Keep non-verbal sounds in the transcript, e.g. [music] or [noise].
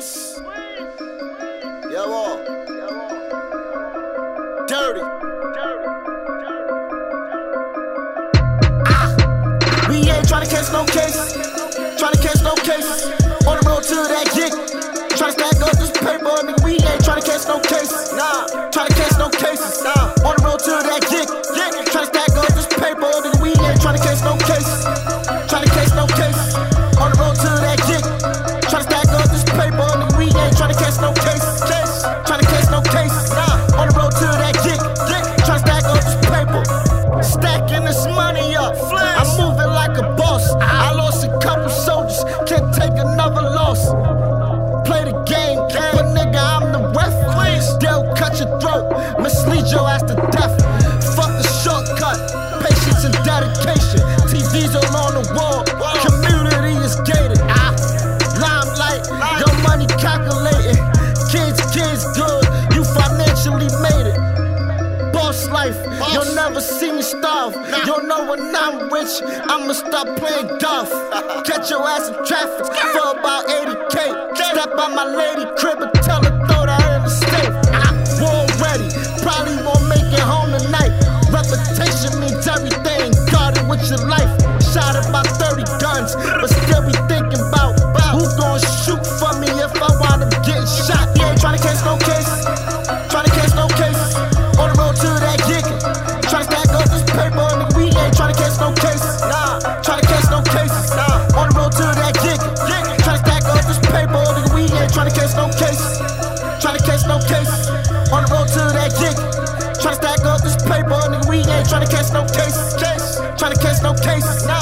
Squeeze. Yeah, well. Dirty. Ah. We ain't tryna catch no case. Tryna catch no case. On the road to that gig. Tryna stack up this paper. Nigga, we your throat, mislead your ass to death. Fuck the shortcut, patience and dedication. TV's all on the wall, community is gated. Ah, limelight, your money calculated. Kids, kids, good, you financially made it. Boss life, you'll never see me starve. You'll know when I'm rich, I'ma stop playing golf. [laughs] Catch your ass in traffic for about 80k. Step by my lady crib and tell catch no case, case. Trying to catch no case, nah.